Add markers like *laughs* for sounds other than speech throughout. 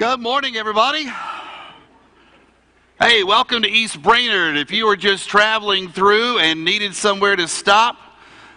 Good morning, everybody. Hey, welcome to East Brainerd. If you were just traveling through and needed somewhere to stop,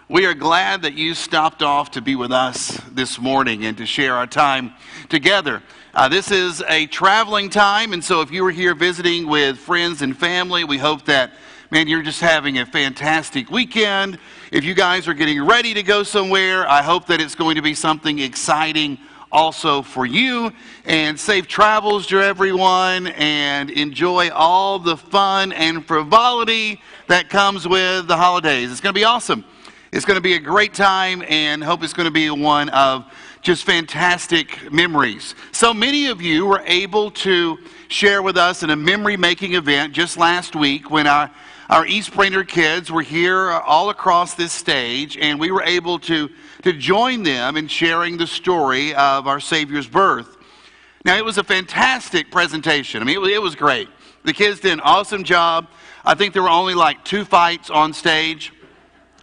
we are glad that you stopped off to be with us this morning and to share our time together. Uh, this is a traveling time, and so if you were here visiting with friends and family, we hope that, man, you're just having a fantastic weekend. If you guys are getting ready to go somewhere, I hope that it's going to be something exciting also for you. And safe travels to everyone and enjoy all the fun and frivolity that comes with the holidays. It's going to be awesome. It's going to be a great time and hope it's going to be one of just fantastic memories. So many of you were able to share with us in a memory making event just last week when our our East Brainerd kids were here uh, all across this stage, and we were able to to join them in sharing the story of our Savior's birth. Now, it was a fantastic presentation. I mean, it was, it was great. The kids did an awesome job. I think there were only like two fights on stage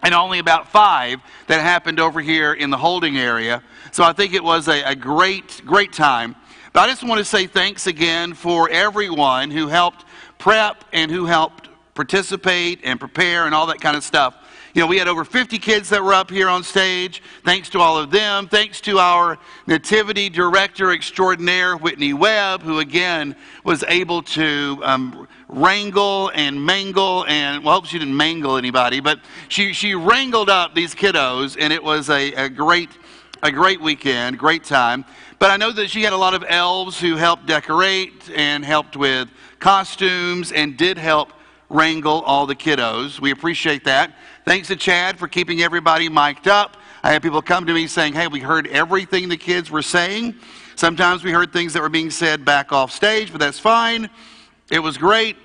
and only about five that happened over here in the holding area. So I think it was a, a great, great time. But I just want to say thanks again for everyone who helped prep and who helped participate and prepare and all that kind of stuff. You know, we had over 50 kids that were up here on stage. Thanks to all of them. Thanks to our nativity director extraordinaire, Whitney Webb, who again was able to um, wrangle and mangle and, well, I hope she didn't mangle anybody, but she, she wrangled up these kiddos, and it was a, a great a great weekend, great time. But I know that she had a lot of elves who helped decorate and helped with costumes and did help wrangle all the kiddos. We appreciate that. Thanks to Chad for keeping everybody mic'd up. I had people come to me saying, hey, we heard everything the kids were saying. Sometimes we heard things that were being said back off stage, but that's fine. It was great.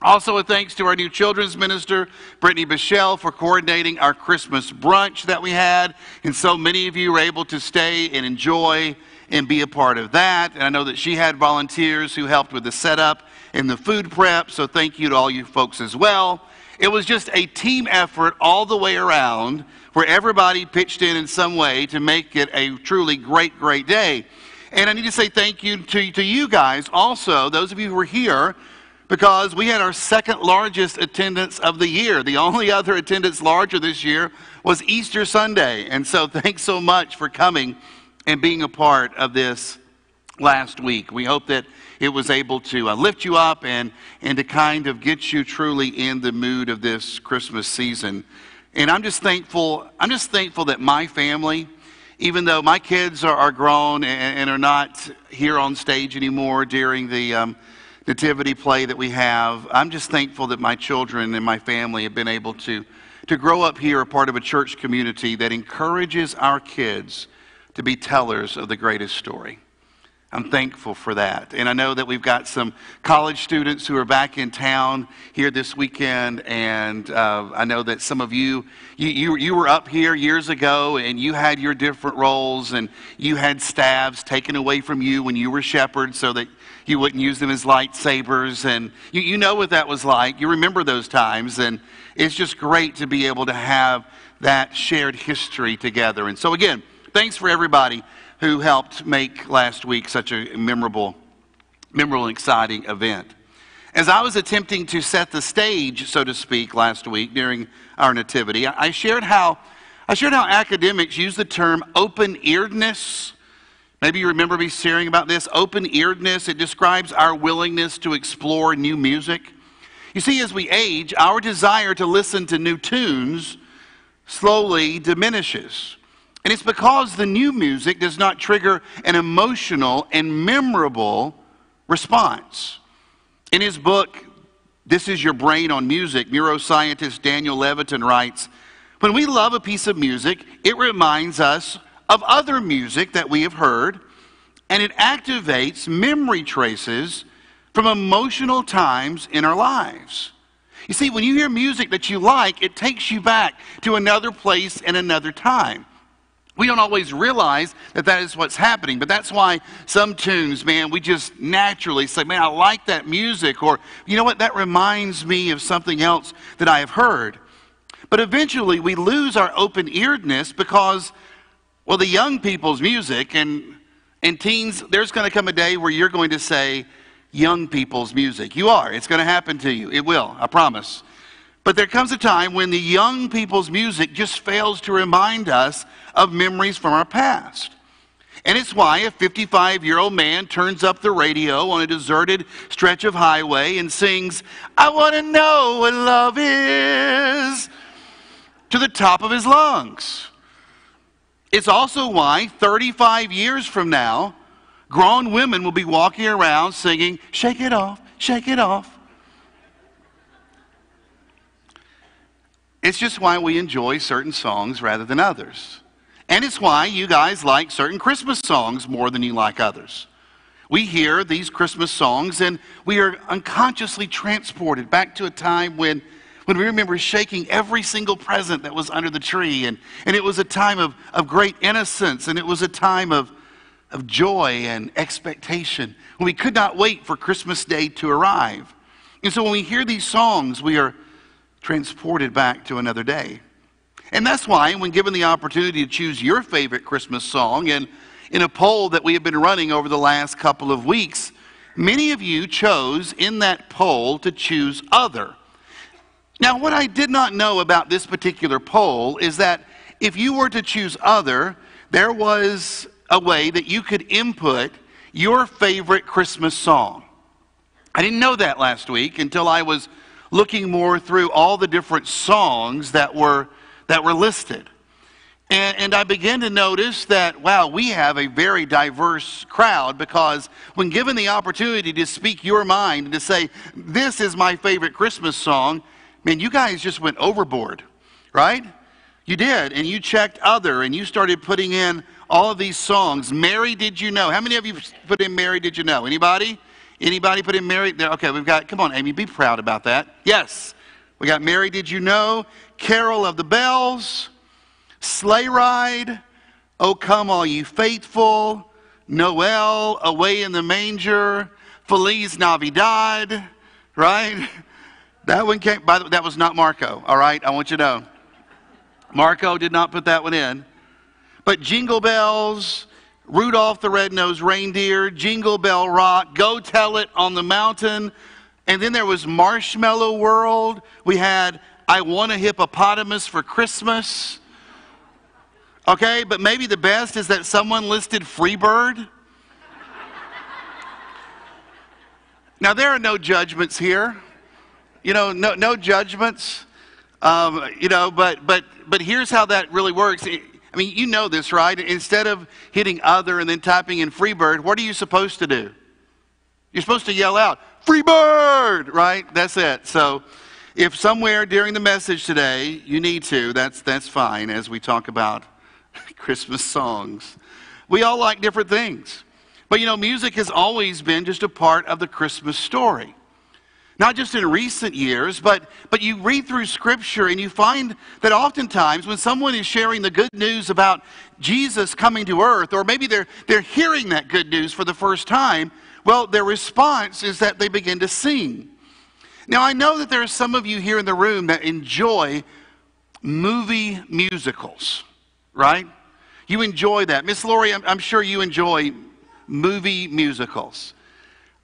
Also, a thanks to our new children's minister, Brittany Bichelle, for coordinating our Christmas brunch that we had. And so many of you were able to stay and enjoy and be a part of that. And I know that she had volunteers who helped with the setup and the food prep. So thank you to all you folks as well. It was just a team effort all the way around where everybody pitched in in some way to make it a truly great, great day. And I need to say thank you to, to you guys also, those of you who were here, because we had our second largest attendance of the year. The only *laughs* other attendance larger this year was Easter Sunday. And so thanks so much for coming and being a part of this last week. We hope that it was able to uh, lift you up and, and to kind of get you truly in the mood of this Christmas season. And I'm just thankful, I'm just thankful that my family, even though my kids are, are grown and, and, are not here on stage anymore during the um, nativity play that we have, I'm just thankful that my children and my family have been able to, to grow up here, a part of a church community that encourages our kids to be tellers of the greatest story. I'm thankful for that. And I know that we've got some college students who are back in town here this weekend. And uh, I know that some of you, you, you, you, were up here years ago and you had your different roles and you had staves taken away from you when you were shepherds so that you wouldn't use them as lightsabers. And you, you know what that was like. You remember those times. And it's just great to be able to have that shared history together. And so, again, thanks for everybody who helped make last week such a memorable, memorable and exciting event. As I was attempting to set the stage, so to speak, last week during our nativity, I shared how, I shared how academics use the term open-earedness. Maybe you remember me sharing about this. Open-earedness, it describes our willingness to explore new music. You see, as we age, our desire to listen to new tunes slowly diminishes. And it's because the new music does not trigger an emotional and memorable response. In his book, This Is Your Brain on Music, neuroscientist Daniel Levitin writes When we love a piece of music, it reminds us of other music that we have heard, and it activates memory traces from emotional times in our lives. You see, when you hear music that you like, it takes you back to another place and another time. We don't always realize that that is what's happening, but that's why some tunes, man, we just naturally say, man, I like that music, or you know what, that reminds me of something else that I have heard. But eventually we lose our open earedness because, well, the young people's music, and And teens, there's going to come a day where you're going to say, young people's music. You are. It's going to happen to you. It will, I promise. But there comes a time when the young people's music just fails to remind us of memories from our past. And it's why a 55 year old man turns up the radio on a deserted stretch of highway and sings, I want to know what love is, to the top of his lungs. It's also why 35 years from now, grown women will be walking around singing, Shake it off, shake it off. It's just why we enjoy certain songs rather than others. And it's why you guys like certain Christmas songs more than you like others. We hear these Christmas songs and we are unconsciously transported back to a time when, when we remember shaking every single present that was under the tree. And, and it was a time of, of great innocence and it was a time of, of joy and expectation when we could not wait for Christmas Day to arrive. And so when we hear these songs, we are transported back to another day. And that's why, when given the opportunity to choose your favorite Christmas song, and in a poll that we have been running over the last couple of weeks, many of you chose in that poll to choose other. Now, what I did not know about this particular poll is that if you were to choose other, there was a way that you could input your favorite Christmas song. I didn't know that last week until I was looking more through all the different songs that were, that were listed. And, and, I began to notice that, wow, we have a very diverse crowd because when given the opportunity to speak your mind and to say, this is my favorite Christmas song, man, you guys just went overboard, right? You did. And you checked other and you started putting in all of these songs. Mary, did you know? How many of you put in Mary, did you know? Anybody? Anybody put in Mary? There, okay, we've got, come on, Amy, be proud about that. Yes. We got Mary, did you know? Carol of the Bells, Sleigh Ride, Oh Come All You Faithful, Noel, Away in the Manger, Feliz Navidad, right? *laughs* That one came, by the way, that was not Marco, all right? I want you to know. Marco did not put that one in. But Jingle Bells, Rudolph the Red-Nosed Reindeer, Jingle Bell Rock, Go Tell It on the Mountain. And then there was Marshmallow World. We had I Want a Hippopotamus for Christmas. Okay, but maybe the best is that someone listed Freebird. now, there are no judgments here. You know, no, no judgments. Um, you know, but, but, but here's how that really works. I mean, you know this, right? Instead of hitting other and then typing in Freebird, what are you supposed to do? You're supposed to yell out, Freebird, right? That's it. So if somewhere during the message today you need to, that's, that's fine as we talk about *laughs* Christmas songs. We all like different things. But you know, music has always been just a part of the Christmas story. Not just in recent years, but, but you read through Scripture and you find that oftentimes when someone is sharing the good news about Jesus coming to earth, or maybe they're, they're hearing that good news for the first time, well, their response is that they begin to sing. Now, I know that there are some of you here in the room that enjoy movie musicals, right? You enjoy that. Miss Lori, I'm, I'm sure you enjoy movie musicals.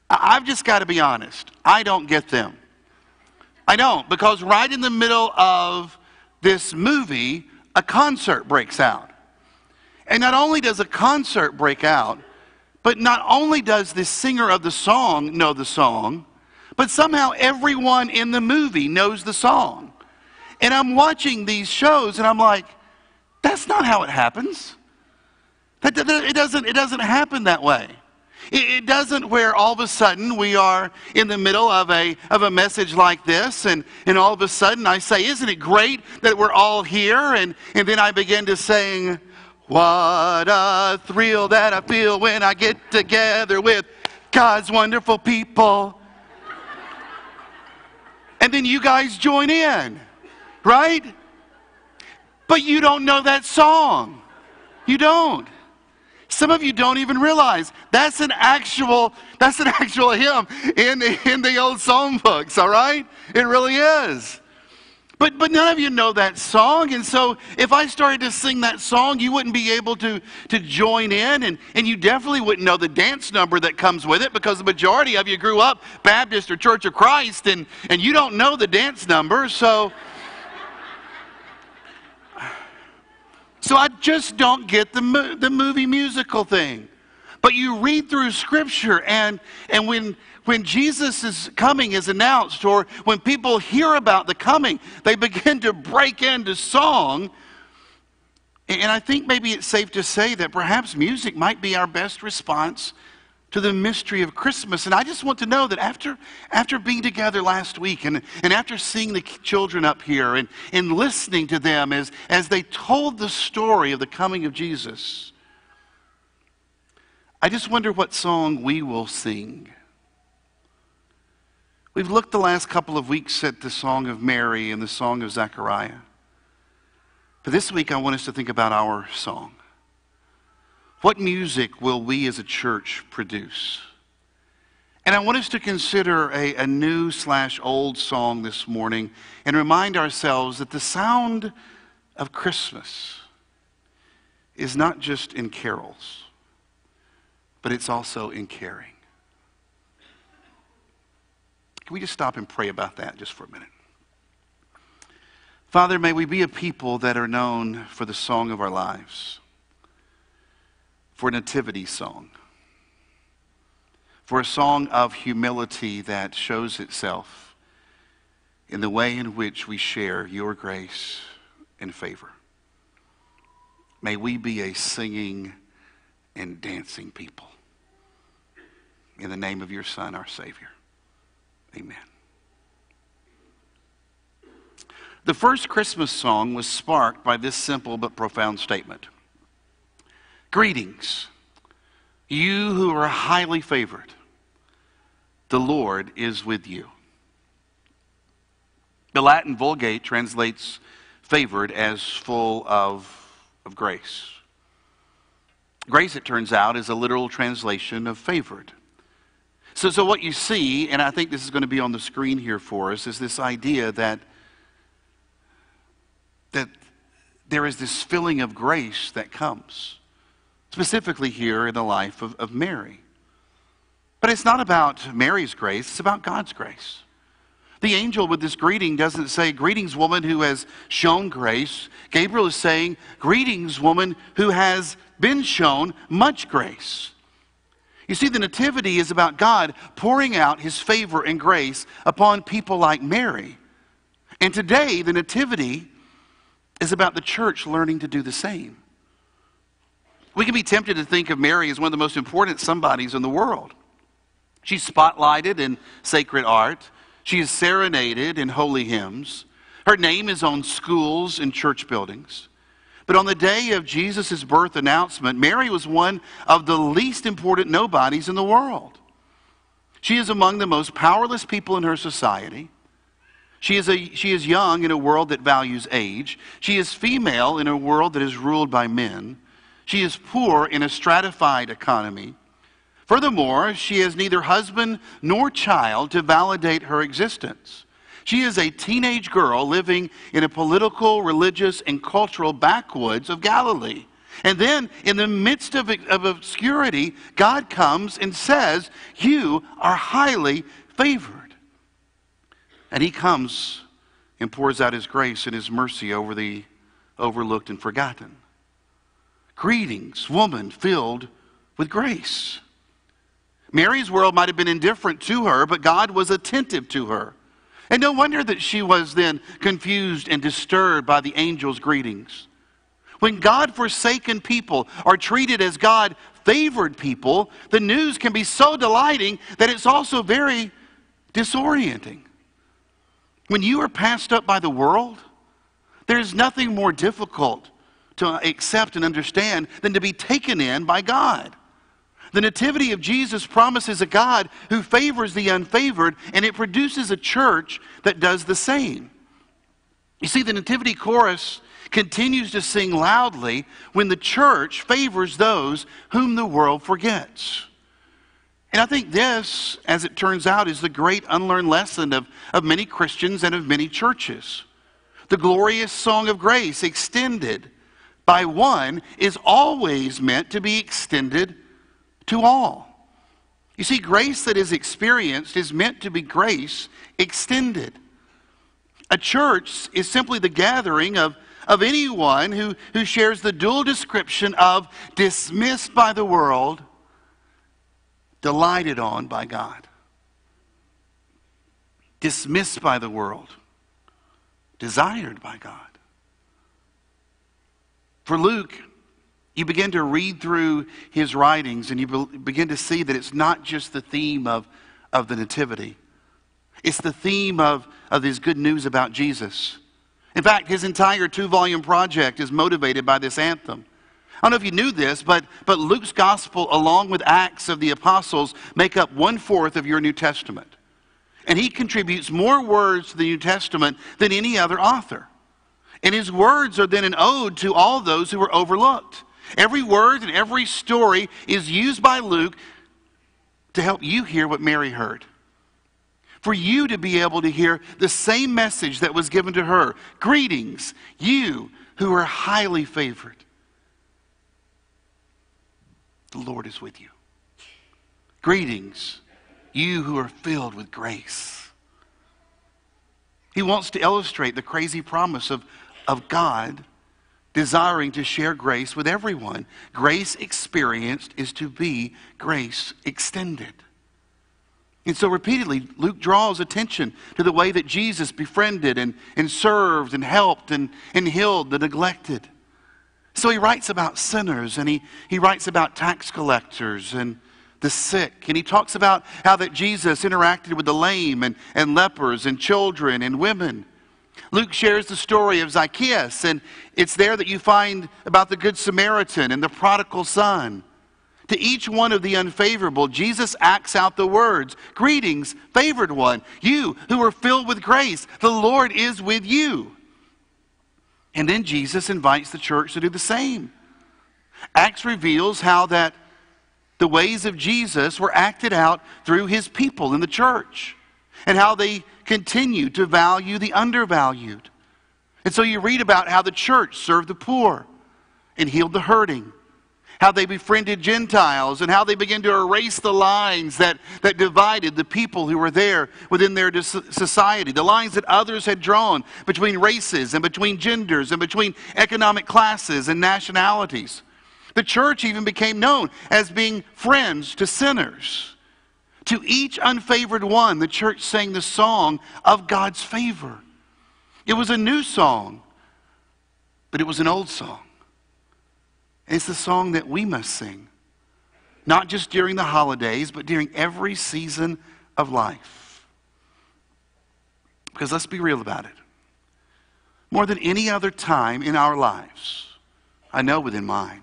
I've just got to be honest. I don't get them. I don't, because right in the middle of this movie, a concert breaks out. And not only does a concert break out, but not only does the singer of the song know the song, but somehow everyone in the movie knows the song. And I'm watching these shows and I'm like, that's not how it happens. That, it, doesn't, it doesn't happen that way. It doesn't where all of a sudden we are in the middle of a, of a message like this, and, and all of a sudden I say, Isn't it great that we're all here? And, and then I begin to sing, What a thrill that I feel when I get together with God's wonderful people. And then you guys join in, right? But you don't know that song. You don't. Some of you don't even realize that's an actual that's an actual hymn in, in the old song books, all right? It really is. But, but none of you know that song. And so if I started to sing that song, you wouldn't be able to, to join in. And, and you definitely wouldn't know the dance number that comes with it because the majority of you grew up Baptist or Church of Christ and, and you don't know the dance number. So, so I just don't get the, the movie musical thing. But you read through Scripture, and, and when, when Jesus' coming is announced, or when people hear about the coming, they *laughs* begin to break into song. And I think maybe it's safe to say that perhaps music might be our best response to the mystery of Christmas. And I just want to know that after, after being together last week and, and after seeing the children up here and, and listening to them as, as they told the story of the coming of Jesus, I just wonder what song we will sing. We've looked the last couple of weeks at the song of Mary and the song of Zechariah. But this week, I want us to think about our song. What music will we as a church produce? And I want us to consider a, a new slash old song this morning and remind ourselves that the sound of Christmas is not just in carols but it's also in caring. Can we just stop and pray about that just for a minute? Father, may we be a people that are known for the song of our lives, for a nativity song, for a song of humility that shows itself in the way in which we share your grace and favor. May we be a singing and dancing people. In the name of your Son, our Savior. Amen. The first Christmas song was sparked by this simple but profound statement Greetings, you who are highly favored. The Lord is with you. The Latin Vulgate translates favored as full of, of grace. Grace, it turns out, is a literal translation of favored. So, so what you see, and I think this is going to be on the screen here for us, is this idea that, that there is this filling of grace that comes, specifically here in the life of, of Mary. But it's not about Mary's grace, it's about God's grace. The angel with this greeting doesn't say, Greetings, woman who has shown grace. Gabriel is saying, Greetings, woman who has been shown much grace. You see, the Nativity is about God pouring out his favor and grace upon people like Mary. And today, the Nativity is about the church learning to do the same. We can be tempted to think of Mary as one of the most important somebodies in the world. She's spotlighted in sacred art, she is serenaded in holy hymns, her name is on schools and church buildings. But on the day of Jesus' birth announcement, Mary was one of the least important nobodies in the world. She is among the most powerless people in her society. She is, a, she is young in a world that values age. She is female in a world that is ruled by men. She is poor in a stratified economy. Furthermore, she has neither husband nor child to validate her existence. She is a teenage girl living in a political, religious, and cultural backwoods of Galilee. And then, in the midst of, of obscurity, God comes and says, You are highly favored. And He comes and pours out His grace and His mercy over the overlooked and forgotten. Greetings, woman filled with grace. Mary's world might have been indifferent to her, but God was attentive to her. And no wonder that she was then confused and disturbed by the angel's greetings. When God forsaken people are treated as God favored people, the news can be so delighting that it's also very disorienting. When you are passed up by the world, there's nothing more difficult to accept and understand than to be taken in by God. The Nativity of Jesus promises a God who favors the unfavored, and it produces a church that does the same. You see, the Nativity chorus continues to sing loudly when the church favors those whom the world forgets. And I think this, as it turns out, is the great unlearned lesson of, of many Christians and of many churches. The glorious song of grace extended by one is always meant to be extended to all. You see, grace that is experienced is meant to be grace extended. A church is simply the gathering of, of anyone who, who shares the dual description of dismissed by the world, delighted on by God. Dismissed by the world, desired by God. For Luke, you begin to read through his writings and you begin to see that it's not just the theme of, of the Nativity, it's the theme of, of his good news about Jesus. In fact, his entire two volume project is motivated by this anthem. I don't know if you knew this, but, but Luke's gospel, along with Acts of the Apostles, make up one fourth of your New Testament. And he contributes more words to the New Testament than any other author. And his words are then an ode to all those who were overlooked. Every word and every story is used by Luke to help you hear what Mary heard. For you to be able to hear the same message that was given to her Greetings, you who are highly favored. The Lord is with you. Greetings, you who are filled with grace. He wants to illustrate the crazy promise of, of God desiring to share grace with everyone. Grace experienced is to be grace extended. And so repeatedly, Luke draws attention to the way that Jesus befriended and, and served and helped and, and healed the neglected. So he writes about sinners and he, he writes about tax collectors and the sick. And he talks about how that Jesus interacted with the lame and, and lepers and children and women. Luke shares the story of Zacchaeus, and it's there that you find about the Good Samaritan and the prodigal son. To each one of the unfavorable, Jesus acts out the words Greetings, favored one, you who are filled with grace, the Lord is with you. And then Jesus invites the church to do the same. Acts reveals how that the ways of Jesus were acted out through his people in the church and how they continue to value the undervalued. And so you read about how the church served the poor and healed the hurting, how they befriended Gentiles, and how they began to erase the lines that, that divided the people who were there within their society, the lines that others had drawn between races and between genders and between economic classes and nationalities. The church even became known as being friends to sinners. To each unfavored one, the church sang the song of God's favor. It was a new song, but it was an old song. It's the song that we must sing, not just during the holidays, but during every season of life. Because let's be real about it. More than any other time in our lives, I know within mine,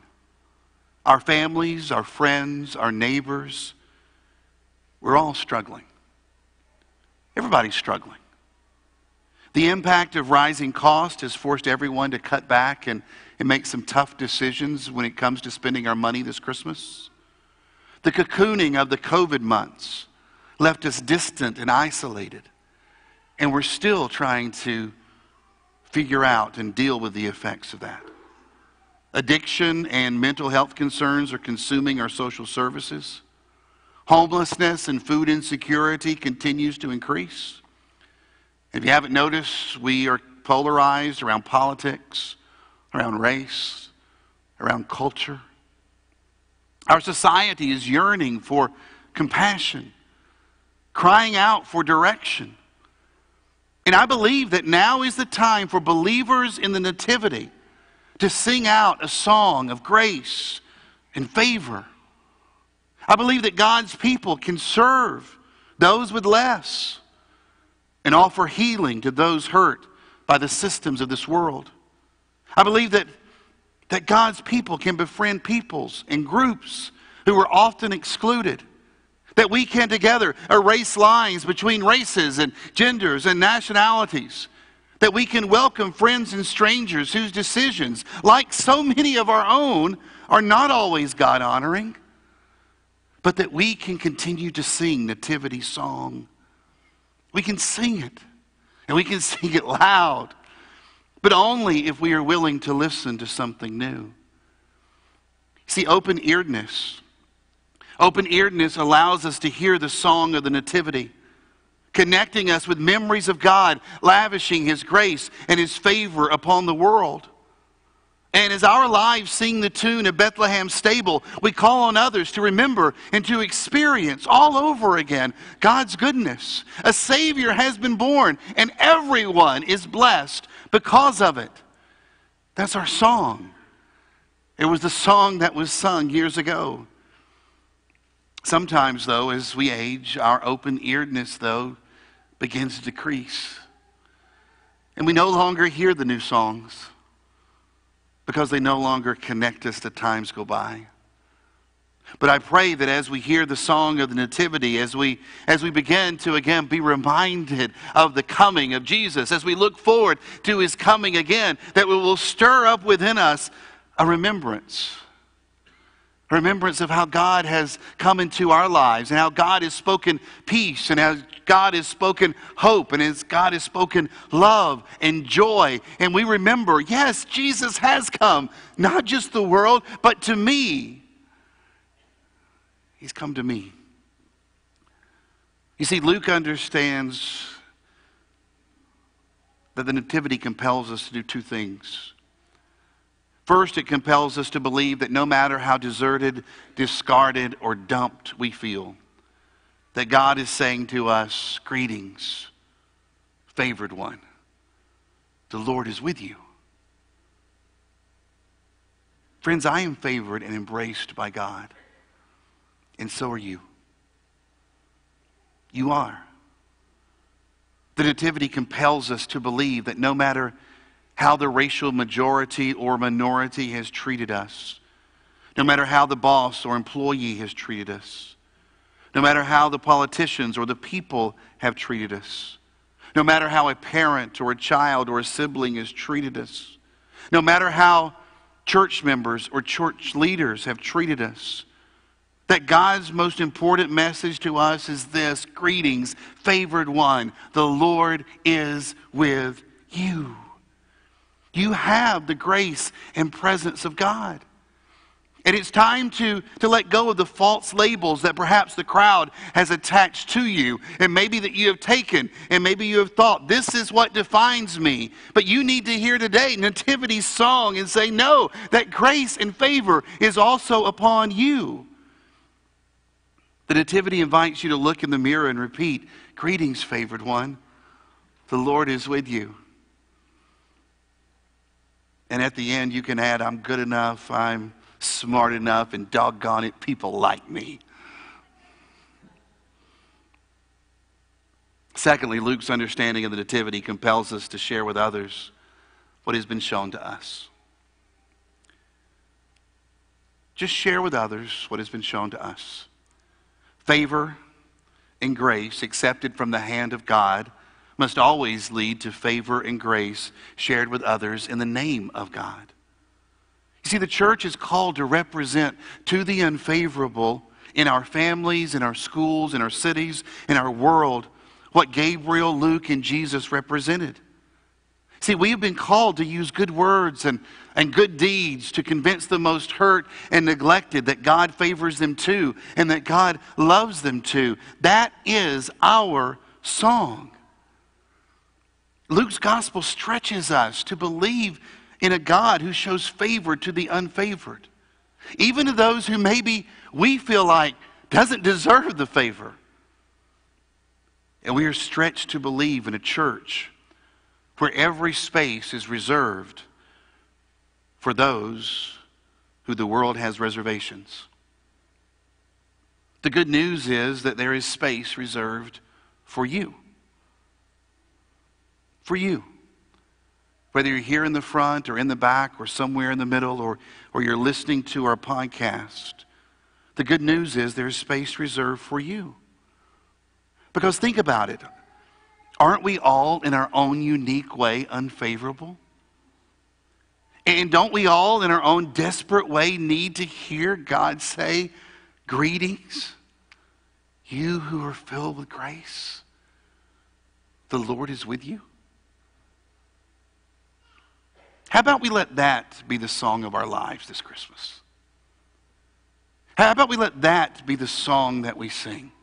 our families, our friends, our neighbors, we're all struggling. Everybody's struggling. The impact of rising cost has forced everyone to cut back and, and make some tough decisions when it comes to spending our money this Christmas. The cocooning of the COVID months left us distant and isolated, and we're still trying to figure out and deal with the effects of that. Addiction and mental health concerns are consuming our social services. Homelessness and food insecurity continues to increase. If you haven't noticed, we are polarized around politics, around race, around culture. Our society is yearning for compassion, crying out for direction. And I believe that now is the time for believers in the Nativity to sing out a song of grace and favor I believe that God's people can serve those with less and offer healing to those hurt by the systems of this world. I believe that, that God's people can befriend peoples and groups who are often excluded. That we can together erase lines between races and genders and nationalities. That we can welcome friends and strangers whose decisions, like so many of our own, are not always God honoring but that we can continue to sing Nativity song. We can sing it, and we can *laughs* sing it loud. but only if we are willing to listen to something new. See, open earedness. Open earedness allows us to hear the song of the Nativity, connecting us with memories of God, lavishing His grace and His favor upon the world. And as our lives sing the tune of Bethlehem Stable, we call on others to remember and to experience all over again God's goodness. A Savior has been born, and everyone is blessed because of it. That's our song. It was the song that was sung years ago. Sometimes, though, as we age, our open earedness, though, begins to decrease. And we no longer hear the new songs because they no longer connect us to times go by. But I pray that as we hear the song of the Nativity, as we, as we begin to again be reminded of the coming of Jesus, as we look forward to his coming again, that we will stir up within us a remembrance. Remembrance of how God has come into our lives and how God has spoken peace and how God has spoken hope and as God has spoken love and joy. And we remember, yes, Jesus has come, not just the world, but to me. He's come to me. You see, Luke understands that the Nativity compels us to do two things. First, it compels us to believe that no matter how deserted, discarded, or dumped we feel, that God is saying to us, Greetings, favored one. The Lord is with you. Friends, I am favored and embraced by God and so are you. You are. The Nativity compels us to believe that no matter how the racial majority or minority has treated us, no matter how the boss or employee has treated us, no matter how the politicians or the people have treated us, no matter how a parent or a child or a sibling has treated us, no matter how church members or church leaders have treated us, that God's most important message to us is this Greetings, favored one, the Lord is with you. You have the grace and presence of God. And it's time to, to let go of the false labels that perhaps the crowd has attached to you, and maybe that you have taken, and maybe you have thought, this is what defines me. But you need to hear today Nativity's song and say, no, that grace and favor is also upon you. The Nativity invites you to look in the mirror and repeat, Greetings, favored one. The Lord is with you. And at the end, you can add, I'm good enough, I'm smart enough, and doggone it, people like me. Secondly, Luke's understanding of the Nativity compels us to share with others what has been shown to us. Just share with others what has been shown to us favor and grace accepted from the hand of God must always lead to favor and grace shared with others in the name of God. You see, the church is called to represent to the unfavorable in our families, in our schools, in our cities, in our world, what Gabriel, Luke, and Jesus represented. See, we have been called to use good words and, and good deeds to convince the most hurt and neglected that God favors them too and that God loves them too. That is our song. Luke's gospel stretches us to believe in a God who shows favor to the unfavored, even to those who maybe we feel like doesn't deserve the favor. And we are stretched to believe in a church where every space is reserved for those who the world has reservations. The good news is that there is space reserved for you. For you. Whether you're here in the front or in the back or somewhere in the middle or, or you're listening to our podcast, the good news is there's space reserved for you. Because think about it. Aren't we all, in our own unique way, unfavorable? And don't we all, in our own desperate way, need to hear God say, Greetings, you who are filled with grace? The Lord is with you. How about we let that be the song of our lives this Christmas? How about we let that be the song that we sing?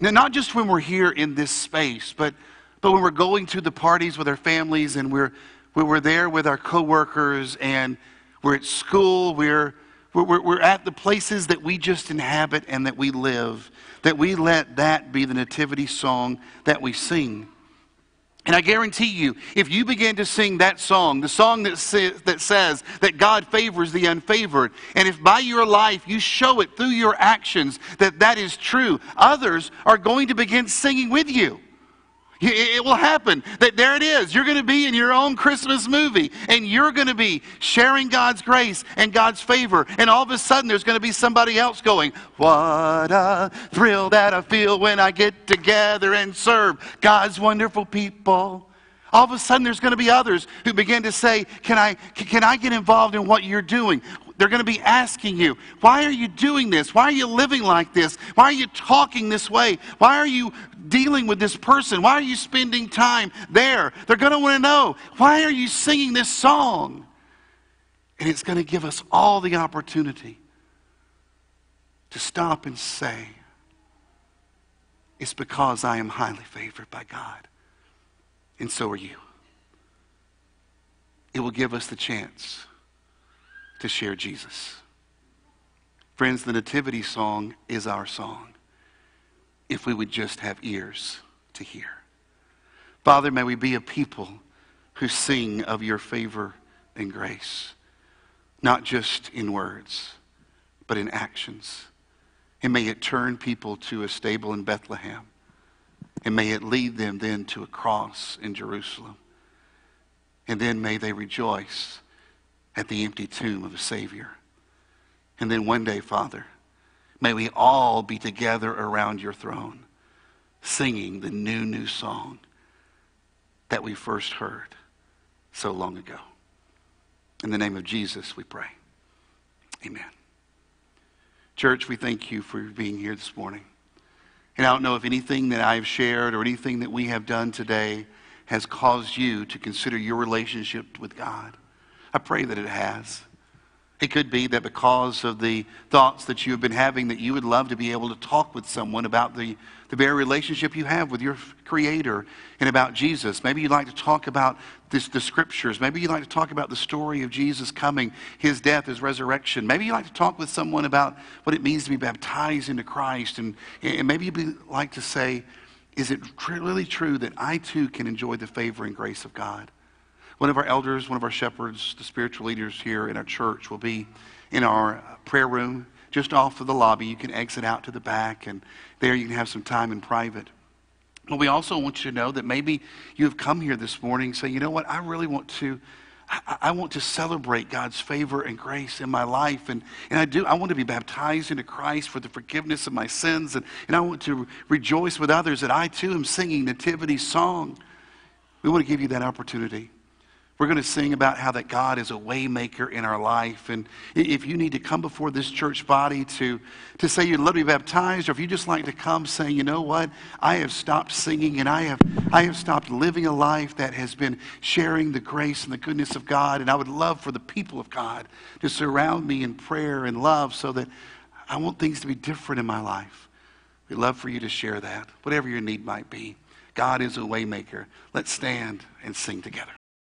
Now, not just when we're here in this space, but, but when we're going to the parties with our families and we're, when we're there with our coworkers and we're at school, we're, we're, we're at the places that we just inhabit and that we live, that we let that be the nativity song that we sing. And I guarantee you, if you begin to sing that song, the song that, say, that says that God favors the unfavored, and if by your life you show it through your actions that that is true, others are going to begin singing with you. It will happen that there it is. You're going to be in your own Christmas movie and you're going to be sharing God's grace and God's favor. And all of a sudden, there's going to be somebody else going, What a thrill that I feel when I get together and serve God's wonderful people. All of a sudden, there's going to be others who begin to say, Can I, can I get involved in what you're doing? They're going to be asking you, why are you doing this? Why are you living like this? Why are you talking this way? Why are you dealing with this person? Why are you spending time there? They're going to want to know, why are you singing this song? And it's going to give us all the opportunity to stop and say, it's because I am highly favored by God. And so are you. It will give us the chance to share Jesus. Friends, the Nativity song is our song if we would just have ears to hear. Father, may we be a people who sing of your favor and grace, not just in words, but in actions. And may it turn people to a stable in Bethlehem. And may it lead them then to a cross in Jerusalem. And then may they rejoice at the empty tomb of the Savior. And then one day, Father, may we all be together around your throne, singing the new, new song that we first heard so long ago. In the name of Jesus, we pray. Amen. Church, we thank you for being here this morning. And I don't know if anything that I've shared or anything that we have done today has caused you to consider your relationship with God. I pray that it has. It could be that because of the thoughts that you have been having, that you would love to be able to talk with someone about the, the very relationship you have with your Creator and about Jesus. Maybe you'd like to talk about this, the Scriptures. Maybe you'd like to talk about the story of Jesus coming, His death, His resurrection. Maybe you'd like to talk with someone about what it means to be baptized into Christ. And, and maybe you'd like to say, is it really true that I too can enjoy the favor and grace of God? One of our elders, one of our shepherds, the spiritual leaders here in our church will be in our prayer room just off of the lobby. You can exit out to the back, and there you can have some time in private. But we also want you to know that maybe you have come here this morning saying, you know what, I really want to. I, want to celebrate God's favor and grace in my life. And, and I do. I want to be baptized into Christ for the forgiveness of my sins. And, and I want to rejoice with others that I too am singing Nativity song. We want to give you that opportunity. We're going to sing about how that God is a waymaker in our life. And if you need to come before this church body to, to say you'd love to be baptized, or if you just like to come saying, you know what, I have stopped singing and I have, I have stopped living a life that has been sharing the grace and the goodness of God. And I would love for the people of God to surround me in prayer and love so that I want things to be different in my life. We'd love for you to share that, whatever your need might be. God is a waymaker. Let's stand and sing together.